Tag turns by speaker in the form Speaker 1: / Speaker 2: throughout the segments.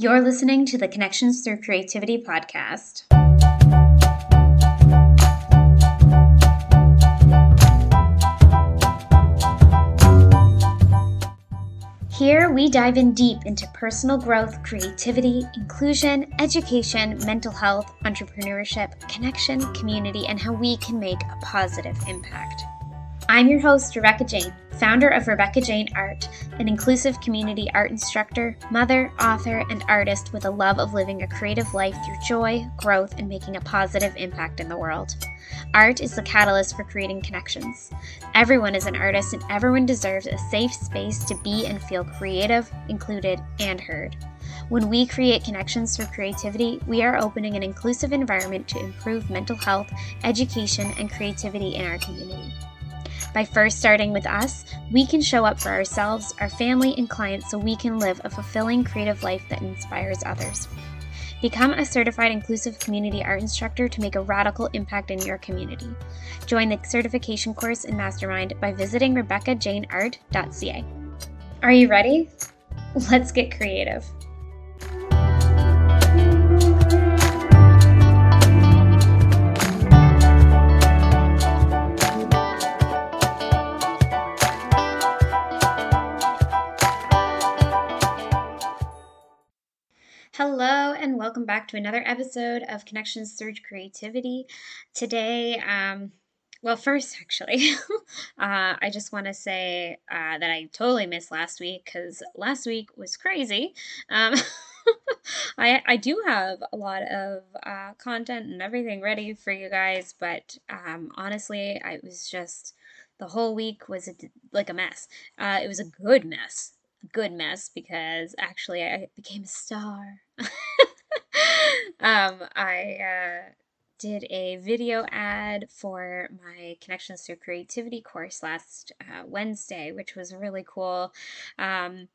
Speaker 1: You're listening to the Connections Through Creativity podcast. Here, we dive in deep into personal growth, creativity, inclusion, education, mental health, entrepreneurship, connection, community, and how we can make a positive impact. I'm your host, Rebecca Jane founder of Rebecca Jane Art, an inclusive community art instructor, mother, author, and artist with a love of living a creative life through joy, growth, and making a positive impact in the world. Art is the catalyst for creating connections. Everyone is an artist, and everyone deserves a safe space to be and feel creative, included, and heard. When we create connections through creativity, we are opening an inclusive environment to improve mental health, education, and creativity in our community. By first starting with us, we can show up for ourselves, our family, and clients so we can live a fulfilling creative life that inspires others. Become a certified inclusive community art instructor to make a radical impact in your community. Join the certification course and mastermind by visiting RebeccaJaneArt.ca. Are you ready? Let's get creative. Hello, and welcome back to another episode of Connections Through Creativity. Today, um, well, first, actually, uh, I just want to say uh, that I totally missed last week because last week was crazy. Um, I, I do have a lot of uh, content and everything ready for you guys, but um, honestly, I was just the whole week was a, like a mess. Uh, it was a good mess good mess because actually I became a star. um, I uh, did a video ad for my Connections Through Creativity course last uh, Wednesday, which was really cool. Um,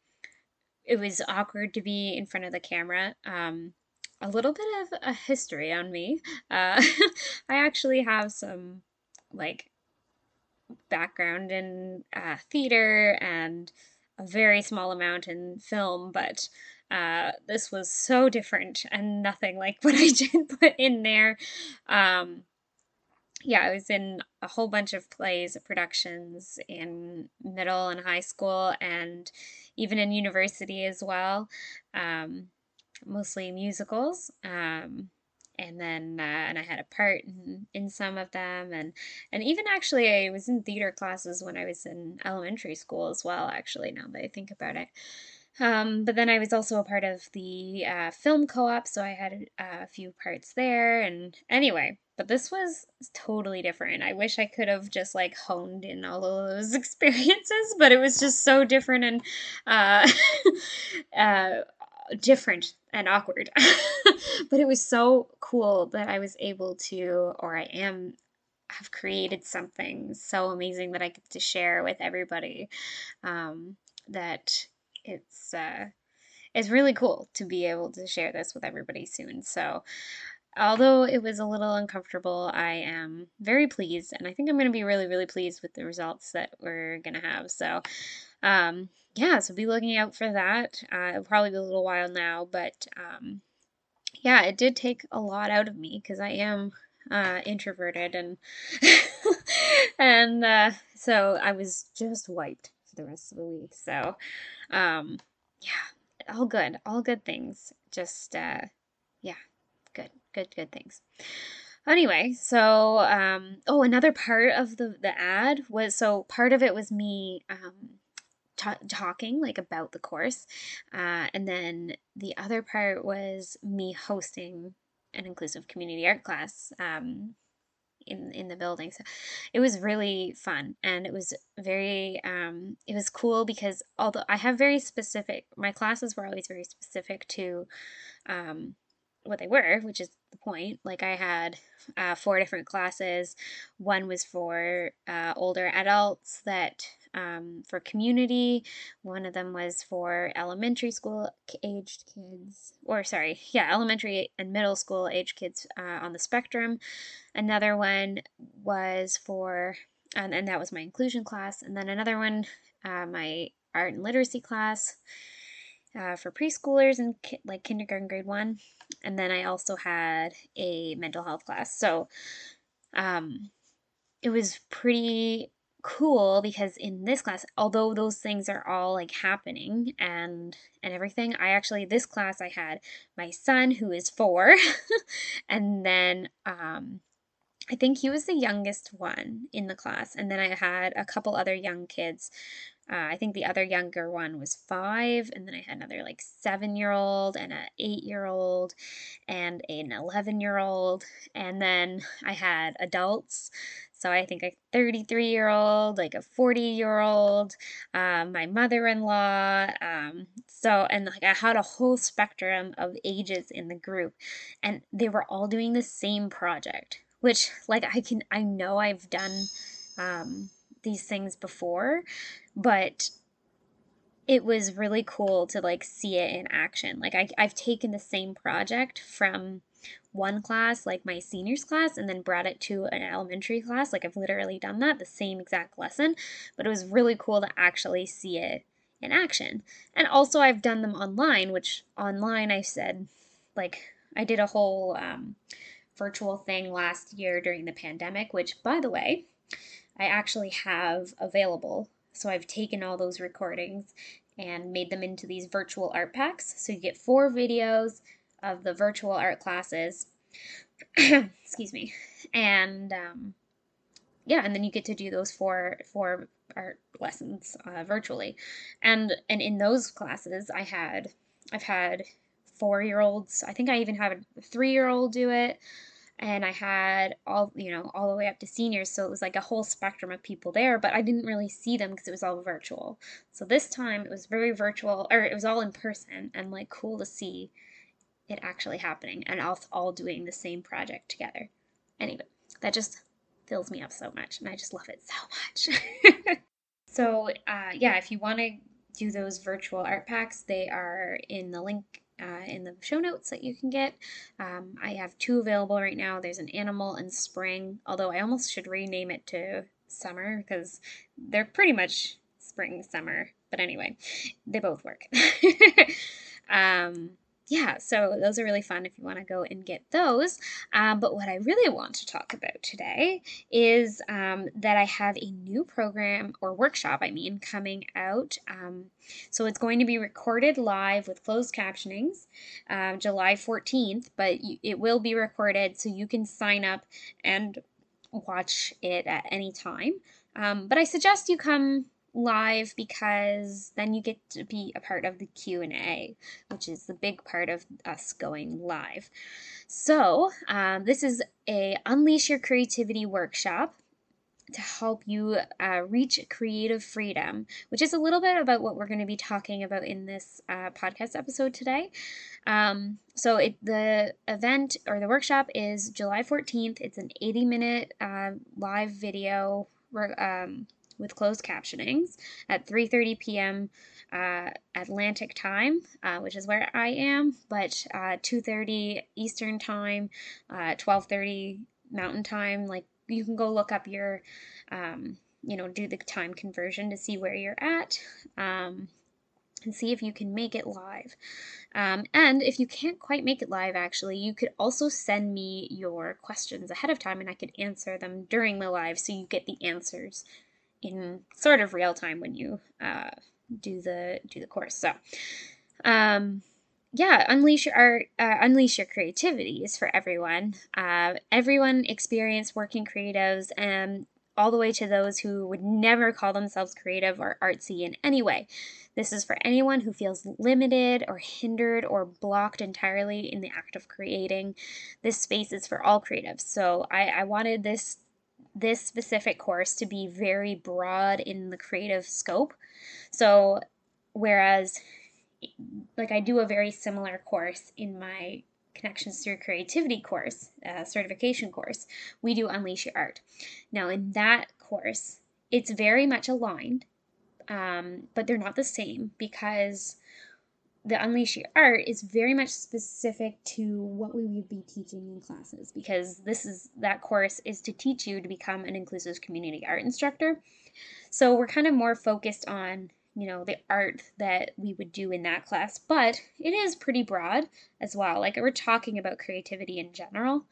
Speaker 1: it was awkward to be in front of the camera. Um, a little bit of a history on me. Uh, I actually have some like background in uh, theater and a very small amount in film, but uh, this was so different and nothing like what I did put in there. Um, yeah, I was in a whole bunch of plays, productions in middle and high school, and even in university as well. Um, mostly musicals. Um, and then uh, and I had a part in, in some of them and and even actually I was in theater classes when I was in elementary school as well actually now that I think about it. Um, but then I was also a part of the uh, film co-op so I had uh, a few parts there and anyway but this was totally different. I wish I could have just like honed in all of those experiences but it was just so different and uh, uh different and awkward. but it was so cool that I was able to, or I am, have created something so amazing that I get to share with everybody. Um, that it's uh, it's really cool to be able to share this with everybody soon. So. Although it was a little uncomfortable, I am very pleased, and I think I'm going to be really, really pleased with the results that we're going to have. So, um, yeah, so be looking out for that. Uh, it'll probably be a little while now, but um, yeah, it did take a lot out of me because I am uh, introverted and and uh, so I was just wiped for the rest of the week. So um, yeah, all good, all good things. Just uh, yeah, good, good, good things. Anyway, so um, oh, another part of the the ad was so part of it was me um t- talking like about the course uh, and then the other part was me hosting an inclusive community art class um, in in the building so it was really fun and it was very um, it was cool because although i have very specific my classes were always very specific to um, what they were, which is the point. Like I had uh, four different classes. One was for uh, older adults that um, for community. One of them was for elementary school aged kids, or sorry, yeah, elementary and middle school age kids uh, on the spectrum. Another one was for, and, and that was my inclusion class. And then another one, uh, my art and literacy class. uh, for preschoolers and ki- like kindergarten grade one. And then I also had a mental health class. So um, it was pretty cool because in this class although those things are all like happening and and everything i actually this class i had my son who is 4 and then um I think he was the youngest one in the class, and then I had a couple other young kids. Uh, I think the other younger one was five, and then I had another like seven year old, and an eight year old, and an 11 year old, and then I had adults. So I think a 33 year old, like a 40 year old, um, my mother in law. Um, so, and like I had a whole spectrum of ages in the group, and they were all doing the same project which like I can I know I've done um, these things before, but it was really cool to like see it in action. Like I, I've taken the same project from one class, like my seniors class, and then brought it to an elementary class. Like I've literally done that, the same exact lesson, but it was really cool to actually see it in action. And also, I've done them online, which online I said, like, I did a whole um, virtual thing last year during the pandemic, which, by the way, I actually have available. So I've taken all those recordings and made them into these virtual art packs. So you get four videos of the virtual art classes. Excuse me. And um, yeah, and then you get to do those four four art lessons uh, virtually. And and in those classes, I had I've had four year olds. I think I even had a three year old do it. And I had all, you know, all the way up to seniors. So it was like a whole spectrum of people there, but I didn't really see them because it was all virtual. So this time it was very virtual, or it was all in person and like cool to see it actually happening and all, all doing the same project together. Anyway, that just fills me up so much and I just love it so much. so, uh, yeah, if you want to do those virtual art packs, they are in the link uh, in the show notes that you can get. Um, I have two available right now. There's an animal and spring, although I almost should rename it to summer because they're pretty much spring, summer. But anyway, they both work. um, yeah, so those are really fun if you want to go and get those. Um, but what I really want to talk about today is um, that I have a new program or workshop, I mean, coming out. Um, so it's going to be recorded live with closed captionings um, July 14th, but it will be recorded so you can sign up and watch it at any time. Um, but I suggest you come live because then you get to be a part of the q&a which is the big part of us going live so um, this is a unleash your creativity workshop to help you uh, reach creative freedom, which is a little bit about what we're going to be talking about in this uh, podcast episode today. Um, so, it, the event or the workshop is July 14th. It's an 80 minute uh, live video um, with closed captionings at 3:30 p.m. Uh, Atlantic time, uh, which is where I am, but uh, 2:30 Eastern time, 12:30 uh, Mountain time. Like you can go look up your, um, you know, do the time conversion to see where you're at. Um, and see if you can make it live. Um, and if you can't quite make it live, actually, you could also send me your questions ahead of time and I could answer them during the live so you get the answers in sort of real time when you uh, do the do the course. So, um, yeah, unleash your art, uh, unleash your creativity is for everyone. Uh, everyone experience working creatives, and all the way to those who would never call themselves creative or artsy in any way. This is for anyone who feels limited or hindered or blocked entirely in the act of creating. This space is for all creatives. So I, I wanted this this specific course to be very broad in the creative scope. So, whereas, like, I do a very similar course in my Connections Through Creativity course, uh, certification course, we do Unleash Your Art. Now, in that course, it's very much aligned, um, but they're not the same because the Unleash Your Art is very much specific to what we would be teaching in classes because this is that course is to teach you to become an inclusive community art instructor. So we're kind of more focused on you know, the art that we would do in that class, but it is pretty broad as well. Like we're talking about creativity in general,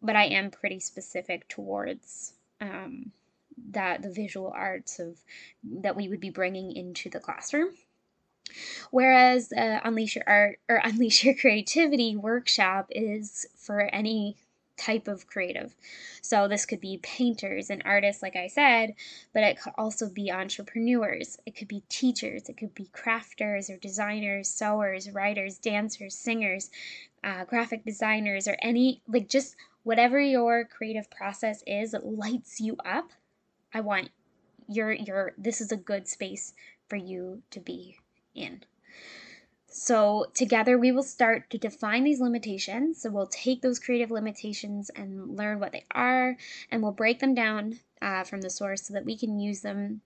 Speaker 1: but I am pretty specific towards um, that the visual arts of that we would be bringing into the classroom. Whereas uh, Unleash Your Art or Unleash Your Creativity workshop is for any type of creative. So this could be painters and artists, like I said, but it could also be entrepreneurs. It could be teachers. It could be crafters or designers, sewers, writers, dancers, singers, uh, graphic designers, or any, like just whatever your creative process is that lights you up. I want your, your, this is a good space for you to be in. So, together we will start to define these limitations. So, we'll take those creative limitations and learn what they are, and we'll break them down uh, from the source so that we can use them,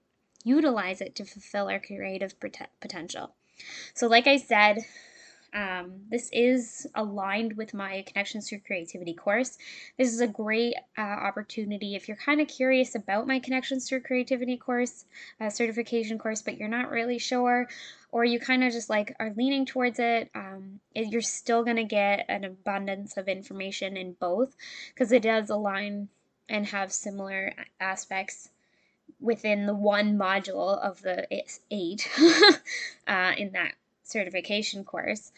Speaker 1: utilize it to fulfill our creative potential. So, like I said, um, this is aligned with my Connections to Creativity course. This is a great uh, opportunity if you're kind of curious about my Connections to Creativity course, uh, certification course, but you're not really sure, or you kind of just like are leaning towards it. Um, it you're still going to get an abundance of information in both because it does align and have similar aspects within the one module of the eight uh, in that certification course.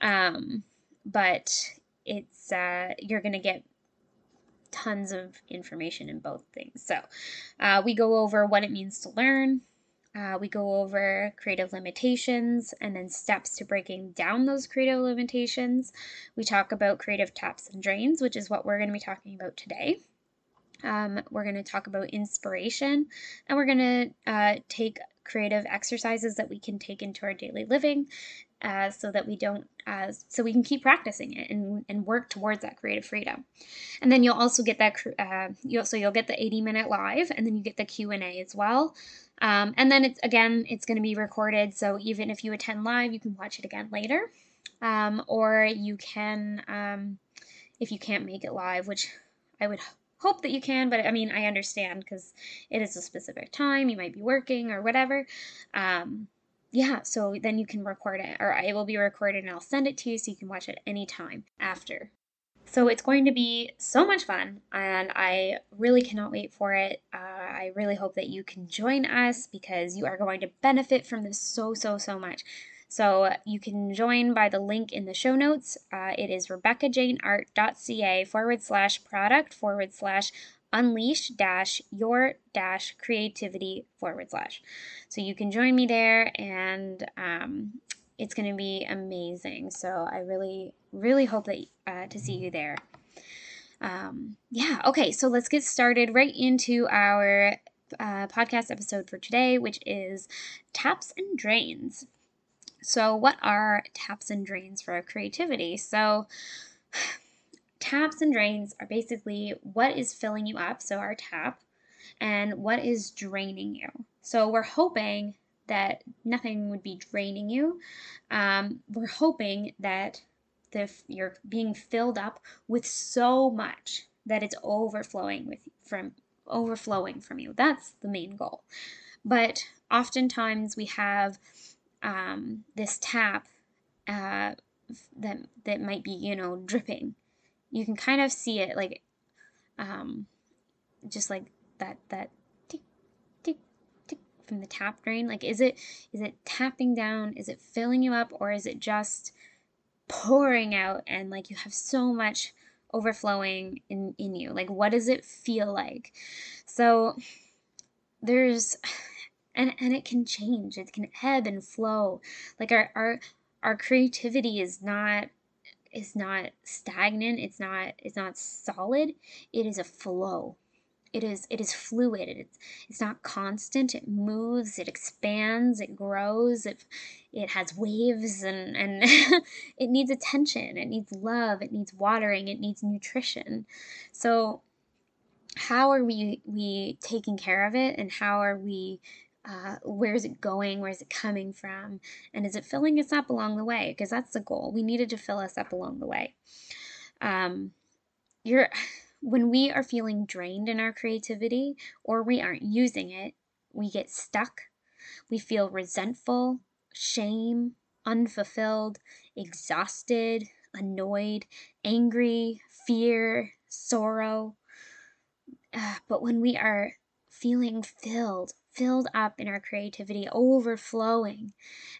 Speaker 1: Um, but it's uh, you're going to get tons of information in both things. So uh, we go over what it means to learn. Uh, we go over creative limitations and then steps to breaking down those creative limitations. We talk about creative taps and drains, which is what we're going to be talking about today. Um, we're going to talk about inspiration and we're going to uh, take creative exercises that we can take into our daily living uh, so that we don't uh, so we can keep practicing it and, and work towards that creative freedom. And then you'll also get that uh, you'll so you'll get the 80 minute live and then you get the q&a as well. Um, and then it's again it's going to be recorded so even if you attend live you can watch it again later. Um, or you can um, if you can't make it live which i would hope that you can, but I mean, I understand because it is a specific time. You might be working or whatever. Um, yeah, so then you can record it, or it will be recorded and I'll send it to you so you can watch it anytime after. So it's going to be so much fun, and I really cannot wait for it. Uh, I really hope that you can join us because you are going to benefit from this so, so, so much. So you can join by the link in the show notes. Uh, it is rebeccajaneart.ca forward slash product forward slash unleash dash your dash creativity forward slash. So you can join me there and um, it's going to be amazing. So I really, really hope that uh, to see you there. Um, yeah, okay, so let's get started right into our uh, podcast episode for today, which is taps and drains. So, what are taps and drains for creativity? So, taps and drains are basically what is filling you up, so our tap, and what is draining you. So, we're hoping that nothing would be draining you. Um, we're hoping that the, you're being filled up with so much that it's overflowing with from overflowing from you. That's the main goal. But oftentimes we have um, this tap uh, that that might be you know dripping. You can kind of see it like um, just like that that tick tick tick from the tap drain. Like is it is it tapping down? Is it filling you up or is it just pouring out and like you have so much overflowing in in you? Like what does it feel like? So there's and and it can change. It can ebb and flow. Like our our our creativity is not is not stagnant. It's not it's not solid. It is a flow. It is it is fluid. It's it's not constant. It moves. It expands. It grows. It it has waves and and it needs attention. It needs love. It needs watering. It needs nutrition. So how are we we taking care of it and how are we uh, where is it going? Where is it coming from? And is it filling us up along the way? Because that's the goal. We needed to fill us up along the way. Um, you're when we are feeling drained in our creativity or we aren't using it, we get stuck. We feel resentful, shame, unfulfilled, exhausted, annoyed, angry, fear, sorrow. Uh, but when we are feeling filled, filled up in our creativity, overflowing,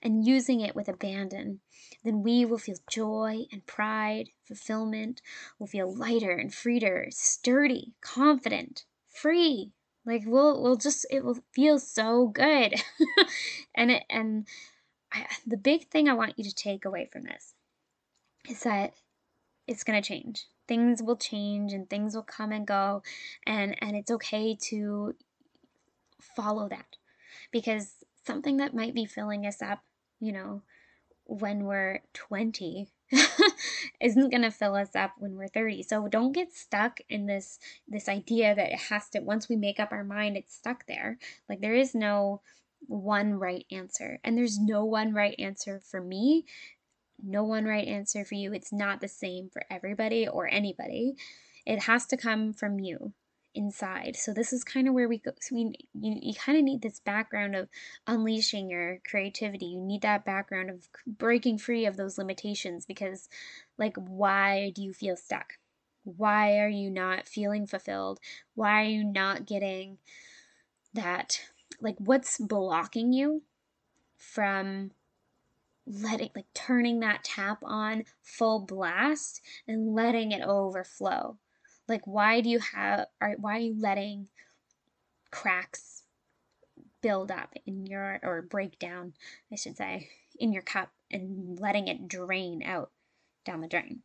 Speaker 1: and using it with abandon, then we will feel joy and pride, fulfillment. We'll feel lighter and freer, sturdy, confident, free. Like we'll we'll just it will feel so good, and it and I, the big thing I want you to take away from this is that it's going to change. Things will change and things will come and go and and it's okay to follow that. Because something that might be filling us up, you know, when we're 20 isn't going to fill us up when we're 30. So don't get stuck in this this idea that it has to once we make up our mind it's stuck there. Like there is no one right answer. And there's no one right answer for me, no one right answer for you. It's not the same for everybody or anybody. It has to come from you inside. So this is kind of where we go. So we you, you kind of need this background of unleashing your creativity. You need that background of breaking free of those limitations because like why do you feel stuck? Why are you not feeling fulfilled? Why are you not getting that like what's blocking you from letting like turning that tap on full blast and letting it overflow like why do you have are why are you letting cracks build up in your or break down i should say in your cup and letting it drain out down the drain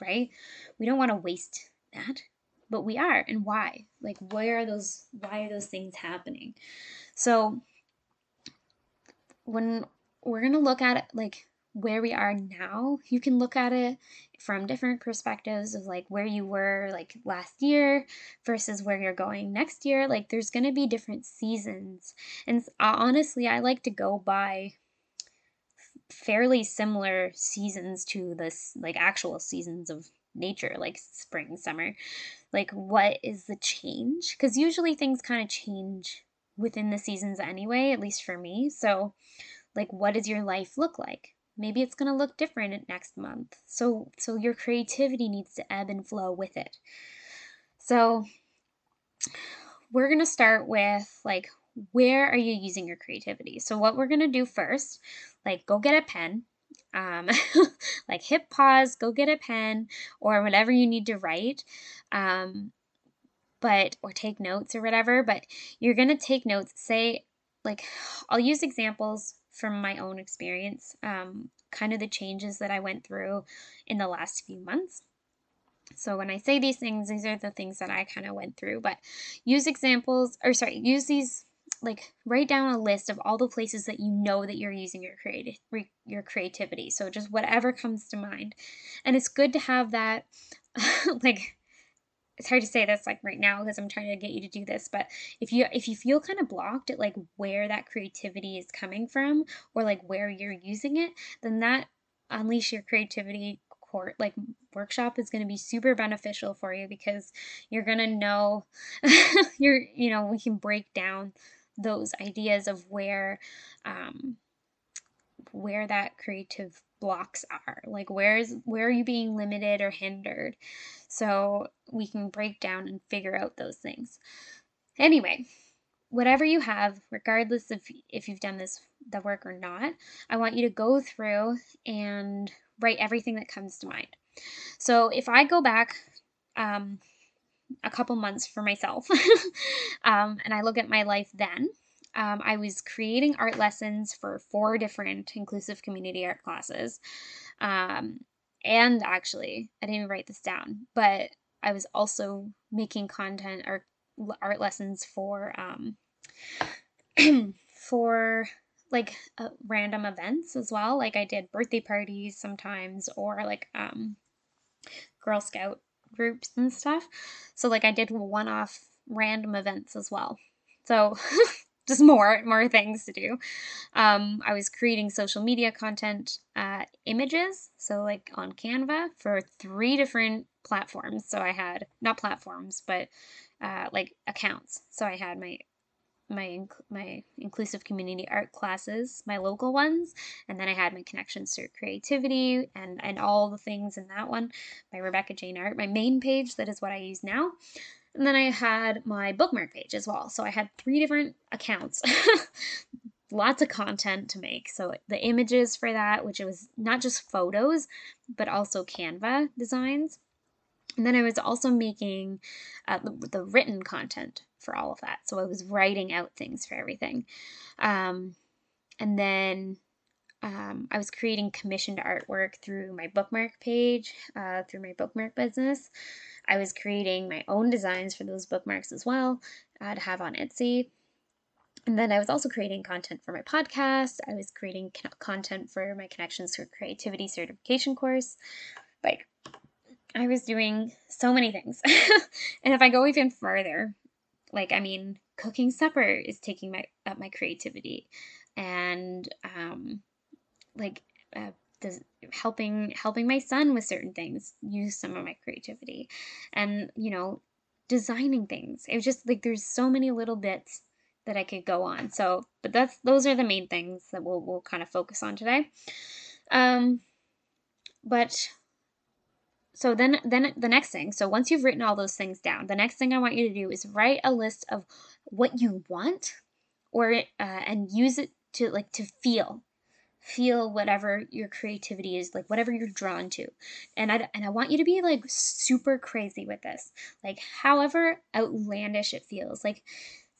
Speaker 1: right? We don't want to waste that but we are and why? Like where are those why are those things happening? So when we're going to look at it like where we are now you can look at it from different perspectives of like where you were like last year versus where you're going next year. Like there's going to be different seasons. And honestly i like to go by fairly similar seasons to this like actual seasons of nature like spring summer. Like what is the change? Because usually things kind of change within the seasons anyway at least for me. So like what does your life look like maybe it's going to look different next month so so your creativity needs to ebb and flow with it so we're going to start with like where are you using your creativity so what we're going to do first like go get a pen um, like hit pause, go get a pen or whatever you need to write. Um, but, or take notes or whatever, but you're going to take notes. Say, like, I'll use examples from my own experience, um, kind of the changes that I went through in the last few months. So when I say these things, these are the things that I kind of went through, but use examples, or sorry, use these like write down a list of all the places that you know that you're using your creative your creativity so just whatever comes to mind and it's good to have that like it's hard to say this like right now because i'm trying to get you to do this but if you if you feel kind of blocked at like where that creativity is coming from or like where you're using it then that unleash your creativity court like workshop is going to be super beneficial for you because you're going to know you're you know we can break down those ideas of where um, where that creative blocks are like where's where are you being limited or hindered so we can break down and figure out those things anyway whatever you have regardless of if you've done this the work or not i want you to go through and write everything that comes to mind so if i go back um, a couple months for myself. um, and I look at my life then. Um, I was creating art lessons for four different inclusive community art classes. Um, and actually, I didn't even write this down, but I was also making content or art lessons for um, for like uh, random events as well. Like I did birthday parties sometimes, or like um, Girl Scout groups and stuff. So like I did one off random events as well. So just more more things to do. Um, I was creating social media content uh, images, so like on Canva for three different platforms. So I had not platforms, but uh, like accounts. So I had my my my inclusive community art classes, my local ones, and then I had my connections to creativity and and all the things in that one by Rebecca Jane Art, my main page that is what I use now. And then I had my bookmark page as well. So I had three different accounts. Lots of content to make. So the images for that, which it was not just photos, but also Canva designs. And then I was also making uh, the, the, written content for all of that. So I was writing out things for everything. Um, and then um, I was creating commissioned artwork through my bookmark page, uh, through my bookmark business. I was creating my own designs for those bookmarks as well uh, to have on Etsy. And then I was also creating content for my podcast. I was creating content for my Connections to Creativity certification course. Like, I was doing so many things. and if I go even further, like, I mean, cooking supper is taking my up my creativity. And, um, like, uh, does helping helping my son with certain things use some of my creativity. And you know designing things. It was just like there's so many little bits that i could go on. So but that's those are the main things that we'll, we'll kind of focus on today. Um but so then then the next thing. So once you've written all those things down the next thing i want you to do is write a list of what you want or uh, and use it to like to feel feel whatever your creativity is like whatever you're drawn to. And i and i want you to be like super crazy with this. Like however outlandish it feels. Like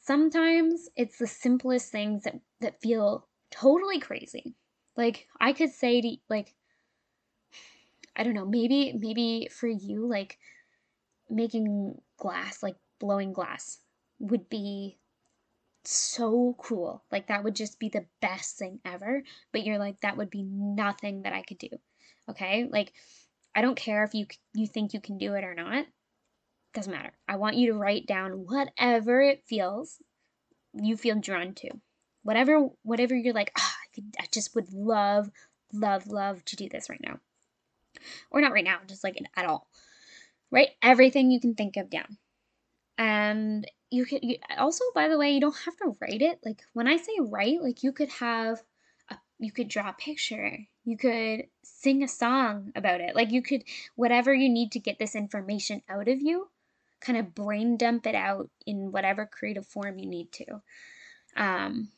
Speaker 1: sometimes it's the simplest things that that feel totally crazy. Like i could say to like i don't know maybe maybe for you like making glass like blowing glass would be so cool. Like that would just be the best thing ever. But you're like that would be nothing that I could do. Okay? Like I don't care if you you think you can do it or not. Doesn't matter. I want you to write down whatever it feels you feel drawn to. Whatever whatever you're like, oh, I could I just would love love love to do this right now. Or not right now, just like at all. Write everything you can think of down. And you could you, also by the way you don't have to write it. Like when i say write like you could have a, you could draw a picture. You could sing a song about it. Like you could whatever you need to get this information out of you kind of brain dump it out in whatever creative form you need to. Um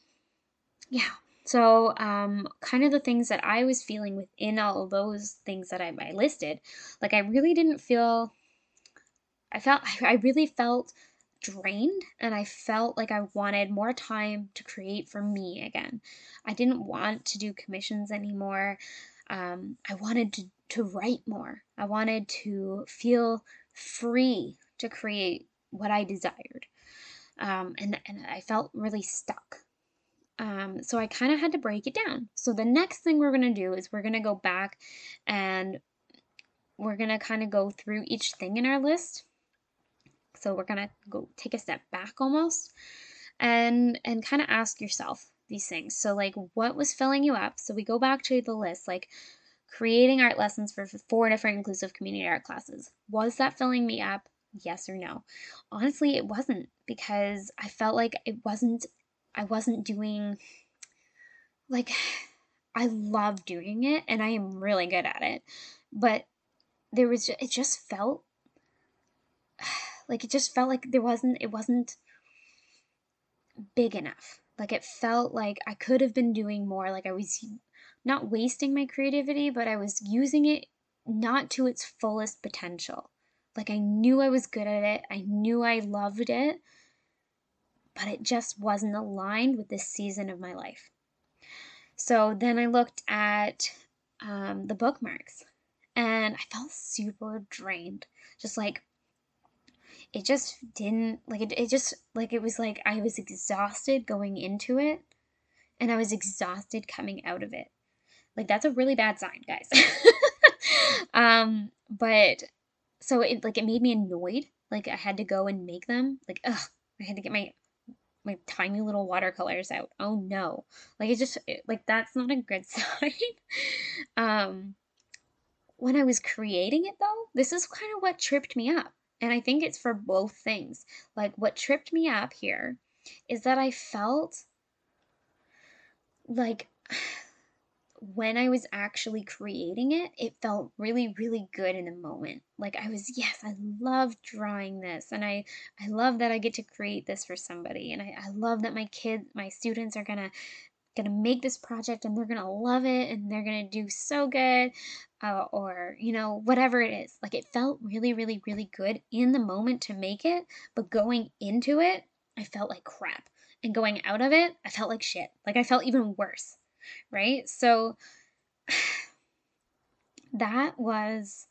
Speaker 1: yeah. So um kind of the things that i was feeling within all those things that i, I listed like i really didn't feel i felt i really felt drained and I felt like I wanted more time to create for me again. I didn't want to do commissions anymore. Um, I wanted to, to write more. I wanted to feel free to create what I desired. Um, and, and I felt really stuck. Um, so I kind of had to break it down. So the next thing we're going to do is we're going to go back and we're going to kind of go through each thing in our list so we're going to go take a step back almost and and kind of ask yourself these things. So like what was filling you up? So we go back to the list like creating art lessons for four different inclusive community art classes. Was that filling me up? Yes or no? Honestly, it wasn't because I felt like it wasn't I wasn't doing like I love doing it and I am really good at it. But there was it just felt like it just felt like there wasn't it wasn't big enough. Like it felt like I could have been doing more. Like I was not wasting my creativity, but I was using it not to its fullest potential. Like I knew I was good at it. I knew I loved it, but it just wasn't aligned with this season of my life. So then I looked at um, the bookmarks and I felt super drained. Just like it just didn't like it, it just like it was like I was exhausted going into it and I was exhausted coming out of it. Like that's a really bad sign, guys. um but so it like it made me annoyed. Like I had to go and make them. Like ugh, I had to get my my tiny little watercolors out. Oh no. Like it just it, like that's not a good sign. um when I was creating it though, this is kind of what tripped me up and I think it's for both things. Like what tripped me up here is that I felt like when I was actually creating it, it felt really, really good in the moment. Like I was, yes, I love drawing this, and I, I love that I get to create this for somebody, and I, I love that my kids, my students are gonna, gonna make this project, and they're gonna love it, and they're gonna do so good, uh, or you know whatever it is. Like it felt really, really, really good in the moment to make it, but going into it, I felt like crap, and going out of it, I felt like shit. Like I felt even worse right? So that was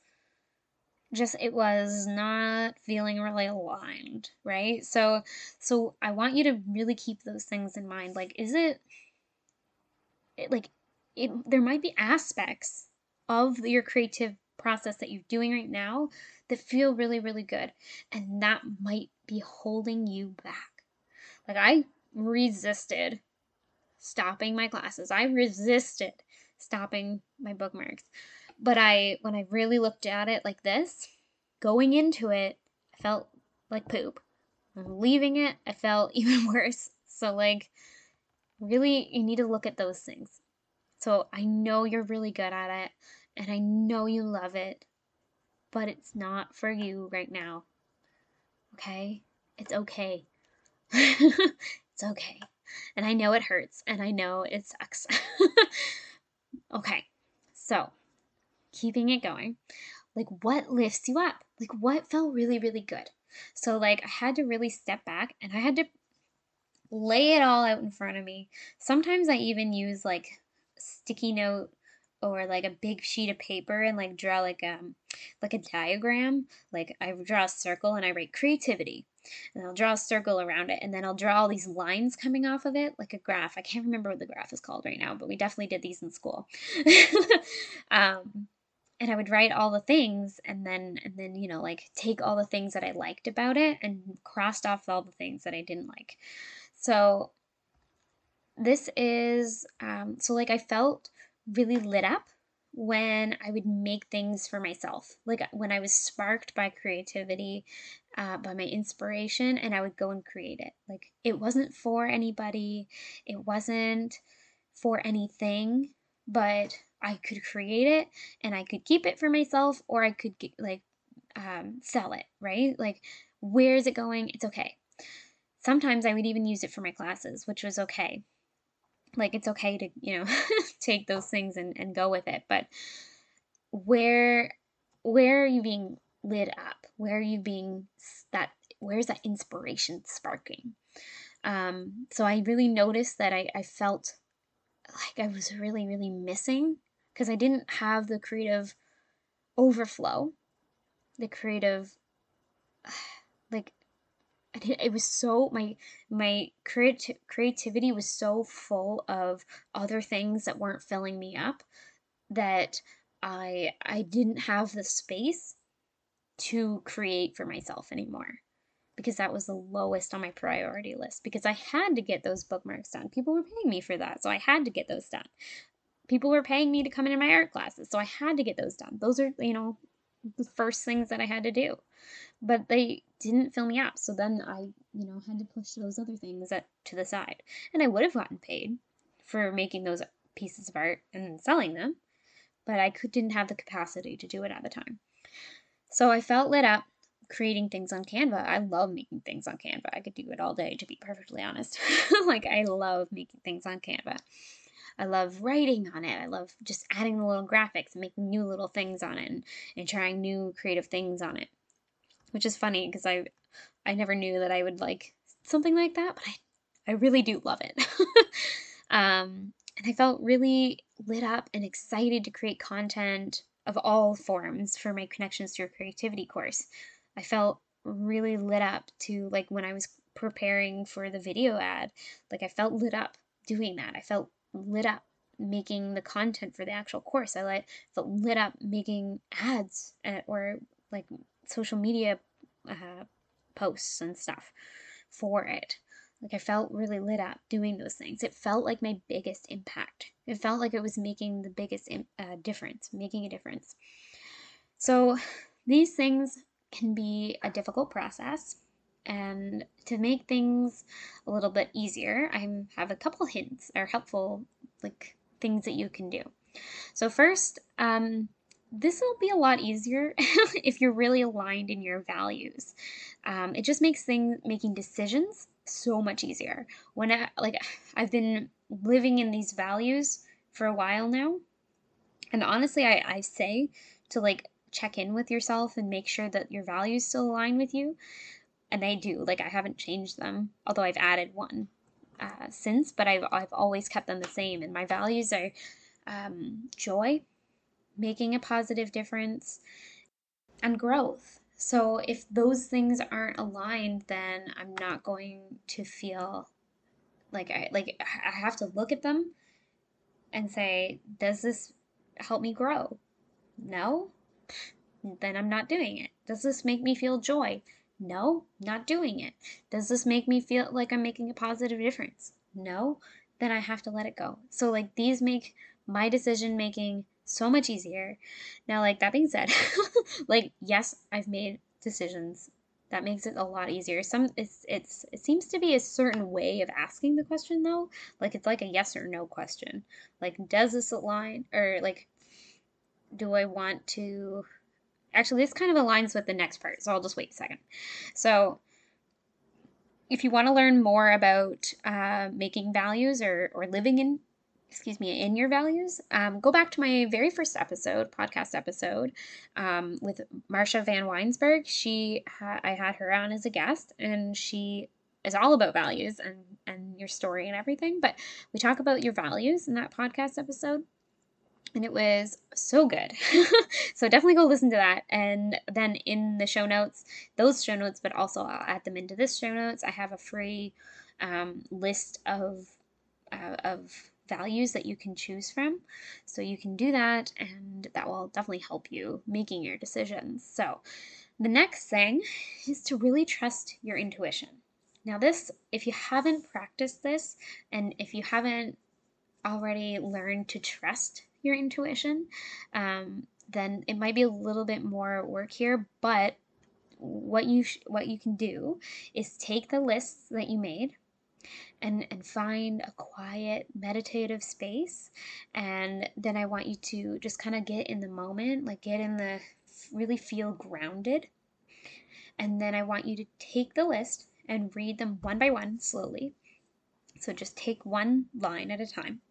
Speaker 1: just it was not feeling really aligned right so so i want you to really keep those things in mind like is it, it like it, there might be aspects of your creative process that you're doing right now that feel really really good and that might be holding you back like i resisted stopping my classes. I resisted stopping my bookmarks. But I when I really looked at it like this, going into it, I felt like poop. leaving it, I felt even worse. So like really you need to look at those things. So I know you're really good at it and I know you love it, but it's not for you right now. Okay? It's okay. it's okay. And I know it hurts and I know it sucks. okay, so keeping it going. Like, what lifts you up? Like, what felt really, really good? So, like, I had to really step back and I had to lay it all out in front of me. Sometimes I even use like sticky note or like a big sheet of paper and like draw like um like a diagram. Like I draw a circle and I write creativity. And I'll draw a circle around it and then I'll draw all these lines coming off of it, like a graph. I can't remember what the graph is called right now, but we definitely did these in school. um, and I would write all the things and then and then you know like take all the things that I liked about it and crossed off all the things that I didn't like. So this is um, so like I felt really lit up when I would make things for myself. Like when I was sparked by creativity, uh, by my inspiration, and I would go and create it. Like it wasn't for anybody, it wasn't for anything, but I could create it and I could keep it for myself or I could get, like um, sell it, right? Like, where is it going? It's okay. Sometimes I would even use it for my classes, which was okay. Like it's okay to you know take those things and, and go with it but where where are you being lit up? Where are you being that where's that inspiration sparking? Um so i really noticed that i, I felt like i was really really missing because i didn't have the creative overflow the creative it was so my my creati- creativity was so full of other things that weren't filling me up that I I didn't have the space to create for myself anymore because that was the lowest on my priority list because I had to get those bookmarks done. People were paying me for that, so I had to get those done. People were paying me to come into my art classes, so I had to get those done. Those are, you know, the first things that I had to do but they didn't fill me up. So then I, you know, had to push those other things at, to the side. And I would have gotten paid for making those pieces of art and selling them, but I could, didn't have the capacity to do it at the time. So I felt lit up creating things on Canva. I love making things on Canva. I could do it all day, to be perfectly honest. like, I love making things on Canva. I love writing on it. I love just adding the little graphics and making new little things on it and, and trying new creative things on it which is funny because I I never knew that I would like something like that, but I I really do love it. um, and I felt really lit up and excited to create content of all forms for my connections to your creativity course. I felt really lit up to like when I was preparing for the video ad, like I felt lit up doing that. I felt lit up making the content for the actual course. I felt lit up making ads at, or like social media uh, posts and stuff for it. Like I felt really lit up doing those things. It felt like my biggest impact. It felt like it was making the biggest uh, difference, making a difference. So these things can be a difficult process And to make things a little bit easier, I have a couple hints or helpful like things that you can do. So first, um, this will be a lot easier if you're really aligned in your values. Um, it just makes things making decisions so much easier. When I like I've been living in these values for a while now, and honestly, I, I say to like check in with yourself and make sure that your values still align with you. And they do. Like I haven't changed them, although I've added one uh, since, but I've I've always kept them the same. And my values are um, joy, making a positive difference, and growth. So if those things aren't aligned, then I'm not going to feel like I like I have to look at them and say, does this help me grow? No? Then I'm not doing it. Does this make me feel joy? No, not doing it. Does this make me feel like I'm making a positive difference? No, then I have to let it go. So, like, these make my decision making so much easier. Now, like, that being said, like, yes, I've made decisions. That makes it a lot easier. Some it's it's it seems to be a certain way of asking the question though. Like it's like a yes or no question. Like does this align or like do I want to actually this kind of aligns with the next part, so I'll just wait a second. So if you want to learn more about uh, making values or, or living in excuse me in your values um, go back to my very first episode podcast episode um, with marsha van weinsberg she ha- i had her on as a guest and she is all about values and and your story and everything but we talk about your values in that podcast episode and it was so good. so definitely go listen to that. And then in the show notes, those show notes, but also I'll add them into this show notes. I have a free um, list of uh, of values that you can choose from. So you can do that, and that will definitely help you making your decisions. So the next thing is to really trust your intuition. Now, this, if you haven't practiced this, and if you haven't already learned to trust your intuition, um, then it might be a little bit more work here. But what you sh- what you can do is take the lists that you made and and find a quiet meditative space. And then i want you to just kind of get in the moment like get in the really feel grounded. And then i want you to take the list and read them one by one slowly. So just take one line at a time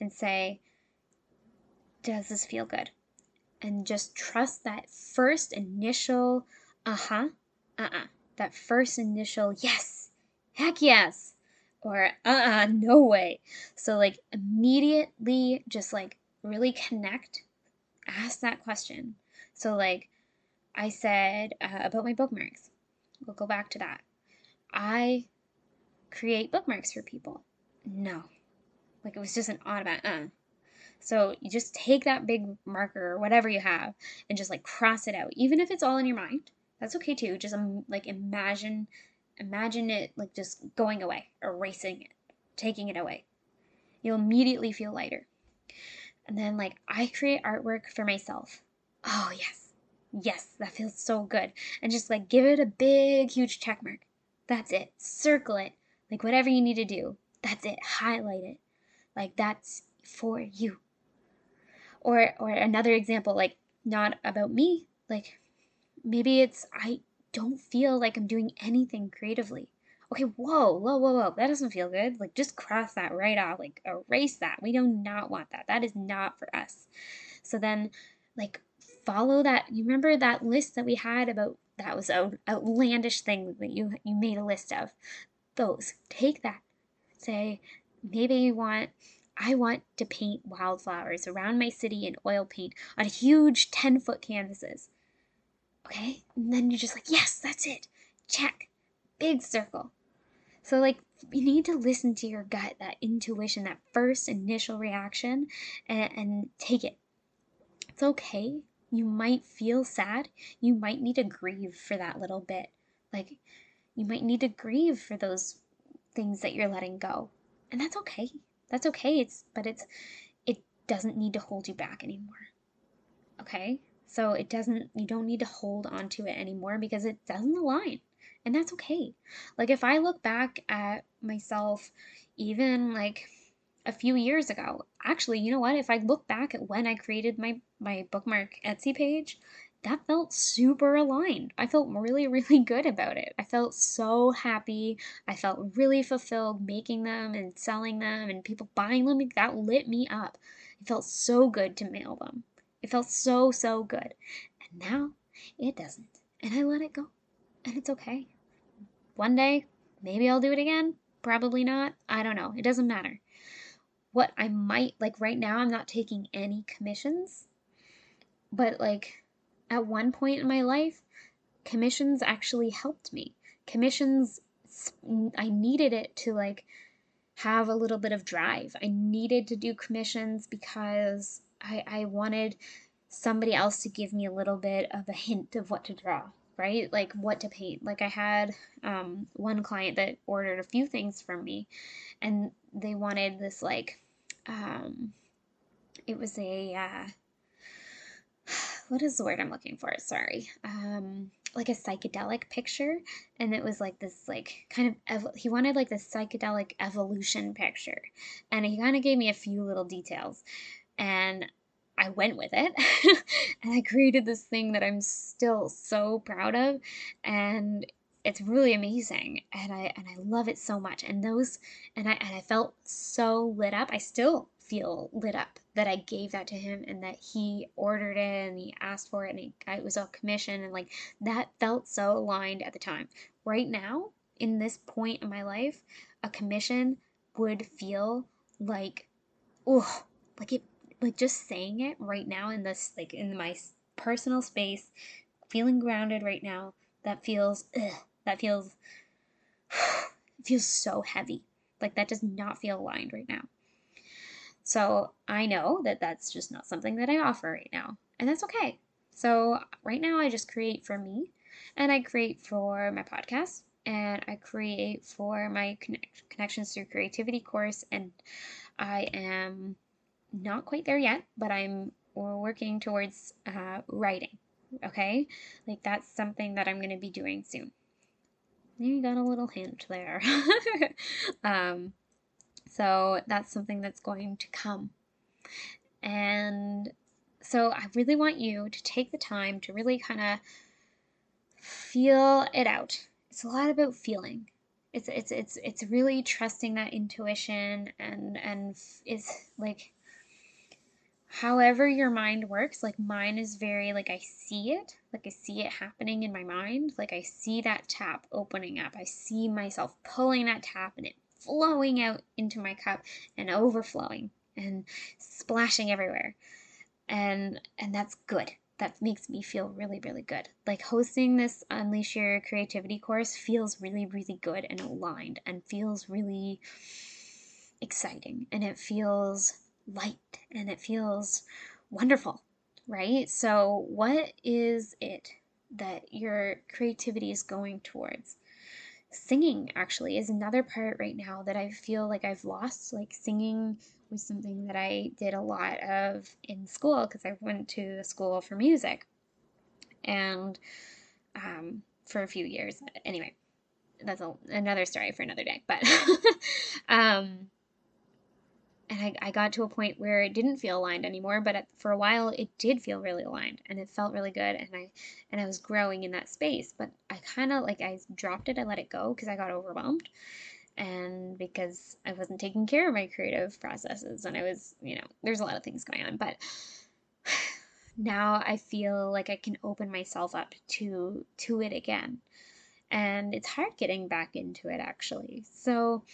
Speaker 1: and say does this feel good? And just trust that first initial uh huh, uh uh, that first initial yes, heck yes, or uh uh, no way. So, like, immediately just like really connect, ask that question. So, like, I said uh, about my bookmarks. We'll go back to that. I create bookmarks for people. No. Like, it was just an automatic, uh. So you just take that big marker or whatever you have and just like cross it out. Even if it's all in your mind, that's okay too. Just um, like imagine imagine it like just going away, erasing it, taking it away. You'll immediately feel lighter. And then like I create artwork for myself. Oh, yes. Yes, that feels so good. And just like give it a big huge check mark. That's it. Circle it. Like whatever you need to do. That's it. Highlight it. Like that's for you or or another example like not about me like maybe it's i don't feel like i'm doing anything creatively. Okay whoa whoa whoa whoa that doesn't feel good. Like just cross that right off like erase that. We do not want that. That is not for us. So then like follow that. You remember that list that we had about that was an outlandish thing that you you made a list of? Those. Take that. Say maybe you want I want to paint wildflowers around my city in oil paint on huge 10 foot canvases. Okay? And then you're just like, yes, that's it. Check. Big circle. So, like, you need to listen to your gut, that intuition, that first initial reaction, and, and take it. It's okay. You might feel sad. You might need to grieve for that little bit. Like, you might need to grieve for those things that you're letting go. And that's okay that's okay. It's but it's it doesn't need to hold you back anymore. Okay? So it doesn't you don't need to hold on to it anymore because it doesn't align. And that's okay. Like, if I look back at myself, even like a few years ago, actually, you know what? If I look back at when I created my, my bookmark Etsy page, that felt super aligned. I felt really, really good about it. I felt so happy. I felt really fulfilled making them and selling them and people buying them. That lit me up. It felt so good to mail them. It felt so, so good. And now it doesn't. And I let it go. And it's okay. One day, maybe I'll do it again. Probably not. I don't know. It doesn't matter. What I might, like right now, I'm not taking any commissions. But like at one point in my life, commissions actually helped me. Commissions, I needed it to like have a little bit of drive. I needed to do commissions because I, I wanted somebody else to give me a little bit of a hint of what to draw, right? Like what to paint. Like I had um, one client that ordered a few things from me and they wanted this like, um, it was a, uh, what is the word I'm looking for? Sorry. Um, like a psychedelic picture, and it was like this, like kind of ev- he wanted like this psychedelic evolution picture, and he kind of gave me a few little details, and I went with it, and I created this thing that I'm still so proud of, and it's really amazing and I and I love it so much. And those and I and I felt so lit up. I still feel lit up that I gave that to him and that he ordered it and he asked for it and he, it was a commission and like that felt so aligned at the time. Right now, in this point in my life, a commission would feel like, oh, like it, like just saying it right now in this, like in my personal space, feeling grounded right now, that feels, ugh, that feels, feels so heavy. Like that does not feel aligned right now. So I know that that's just not something that I offer right now, and that's okay. So right now, I just create for me, and I create for my podcast, and I create for my connect- Connections Through Creativity course, and I am not quite there yet, but I'm working towards uh, writing. Okay, like that's something that I'm going to be doing soon. You got a little hint there. um, so that's something that's going to come. And so I really want you to take the time to really kind of feel it out. It's a lot about feeling. It's it's it's it's really trusting that intuition and and it's like however your mind works like mine is very like i see it like i see it happening in my mind like i see that tap opening up i see myself pulling that tap and it flowing out into my cup and overflowing and splashing everywhere. And and that's good. That makes me feel really, really good. Like hosting this Unleash Your Creativity course feels really, really good and aligned and feels really exciting and it feels light and it feels wonderful, right? So, what is it that your creativity is going towards? singing actually is another part right now that I feel like I've lost. Like singing was something that I did a lot of in school because I went to the school for music and um, for a few years. Anyway, that's a, another story for another day. But um, and I, I got to a point where it didn't feel aligned anymore but at, for a while it did feel really aligned and it felt really good and i and i was growing in that space but i kind of like i dropped it i let it go because i got overwhelmed and because i wasn't taking care of my creative processes and i was you know there's a lot of things going on but now i feel like i can open myself up to to it again and it's hard getting back into it actually. So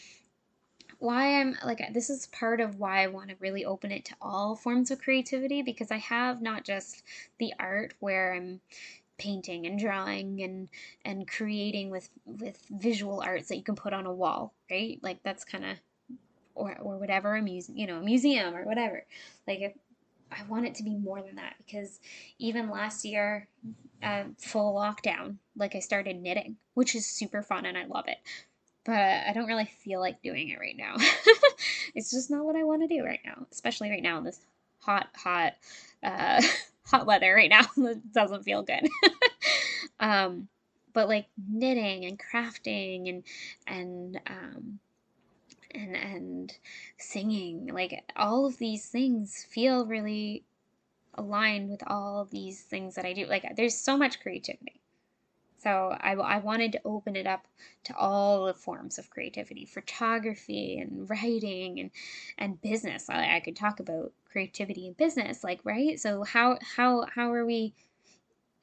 Speaker 1: why I'm like this is part of why I want to really open it to all forms of creativity because I have not just the art where I'm painting and drawing and and creating with with visual arts that you can put on a wall, right? Like that's kind of or or whatever a museum, you know, a museum or whatever. Like if, I want it to be more than that because even last year, uh, full lockdown, like I started knitting, which is super fun and I love it but I don't really feel like doing it right now. it's just not what I want to do right now, especially right now in this hot, hot, uh, hot weather right now. it doesn't feel good. um, but like knitting and crafting and and um, and and singing like all of these things feel really aligned with all these things that I do like there's so much creativity so I, I wanted to open it up to all the forms of creativity photography and writing and and business. I, I could talk about creativity and business like right? So how how how are we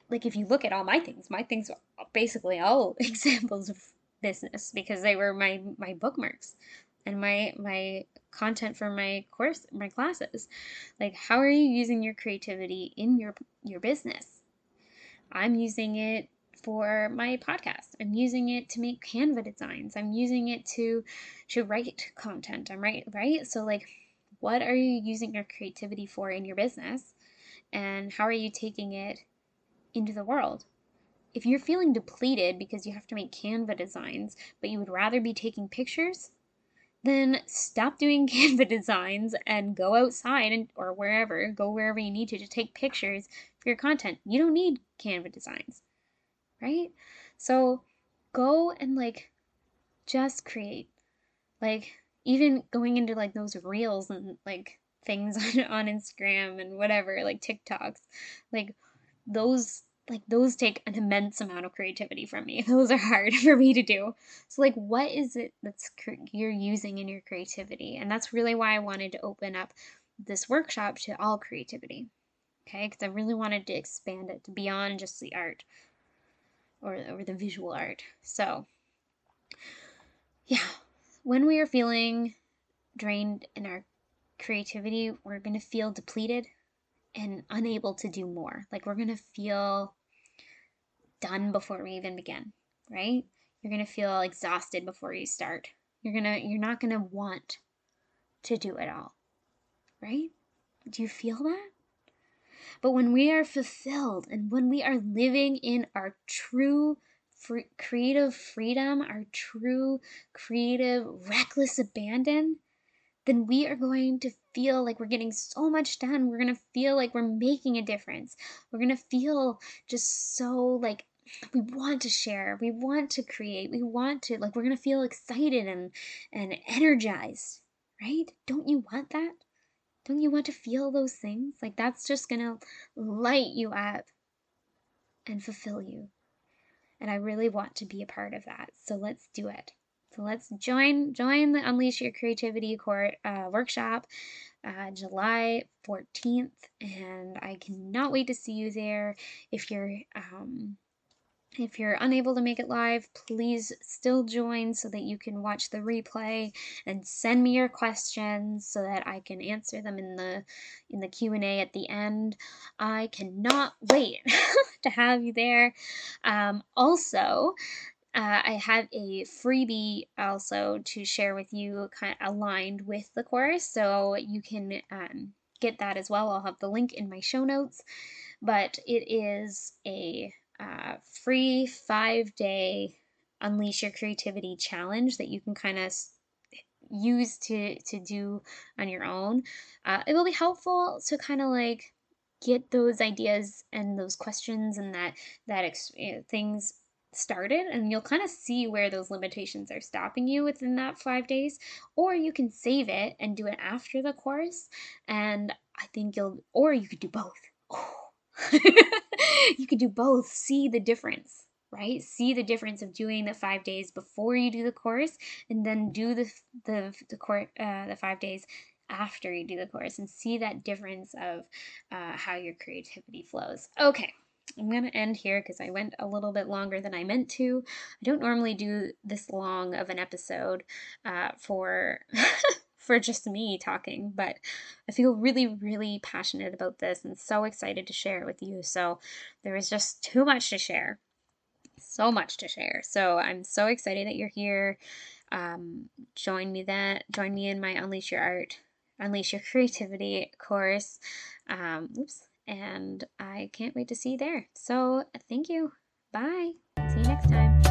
Speaker 1: like if you look at all my things my things are basically all examples of business because they were my my bookmarks and my my content for my course my classes. Like how are you using your creativity in your your business? I'm using it for my podcast. I'm using it to make canva designs. I'm using it to to write content. I'm right right? So like what are you using your creativity for in your business? And how are you taking it into the world? If you're feeling depleted because you have to make canva designs but you would rather be taking pictures then stop doing Canva designs and go outside and or wherever, go wherever you need to to take pictures for your content. You don't need Canva designs. Right? So go and like just create. Like even going into like those reels and like things on, on Instagram and whatever, like TikToks, like those like those take an immense amount of creativity from me. Those are hard for me to do. So like what is it that's you're using in your creativity? And that's really why I wanted to open up this workshop to all creativity. Okay? Cuz I really wanted to expand it to beyond just the art or or the visual art. So yeah, when we are feeling drained in our creativity, we're going to feel depleted and unable to do more. Like we're going to feel done before we even begin, right? You're going to feel exhausted before you start. You're going to you're not going to want to do it all. Right? Do you feel that? But when we are fulfilled and when we are living in our true free, creative freedom, our true creative reckless abandon, then we are going to feel like we're getting so much done. We're going to feel like we're making a difference. We're going to feel just so like we want to share. We want to create. We want to like we're going to feel excited and and energized, right? Don't you want that? Don't you want to feel those things? Like that's just to light you up and fulfill you. And I really want to be a part of that. So let's do it. So let's join join the Unleash Your Creativity court uh, workshop uh, July 14th, and I cannot wait to see you there. If you're um, if you're unable to make it live, please still join so that you can watch the replay and send me your questions so that I can answer them in the in the Q&A at the end. I cannot wait to have you there. Um, also, uh, I have a freebie also to share with you, kind of aligned with the course, so you can um, get that as well. I'll have the link in my show notes, but it is a uh, free five day unleash your creativity challenge that you can kind of use to to do on your own. Uh, it will be helpful to kind of like get those ideas and those questions and that that ex- things started and you'll kind of see where those limitations are stopping you within that five days or you can save it and do it after the course and i think you'll or you could do both oh. you could do both. See the difference right? See the difference of doing the five days before you do the course and then do the the the course uh, the five days after you do the course and see that difference of uh, how your creativity flows. Okay I'm going to end here because I went a little bit longer than I meant to. I don't normally do this long of an episode uh, for for just me talking, but I feel really, really passionate about this and so excited to share it with you. So there is just too much to share, so much to share. So I'm so excited that you're here. Um, join me that join me in my Unleash Your Art, Unleash Your Creativity course. Um, oops and I can't wait to see you there. So, thank you. Bye. See you next time.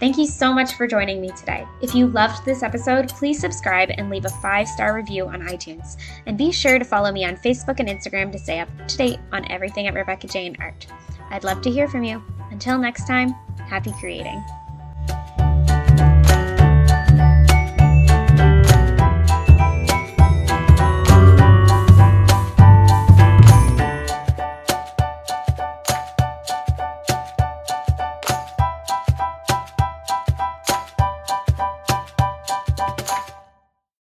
Speaker 1: Thank you so much for joining me today. If you loved this episode, please subscribe and leave a five star review on iTunes. And be sure to follow me on Facebook and Instagram to stay up to date on everything at Rebecca Jane Art. I'd love to hear from you. Until next time, happy creating.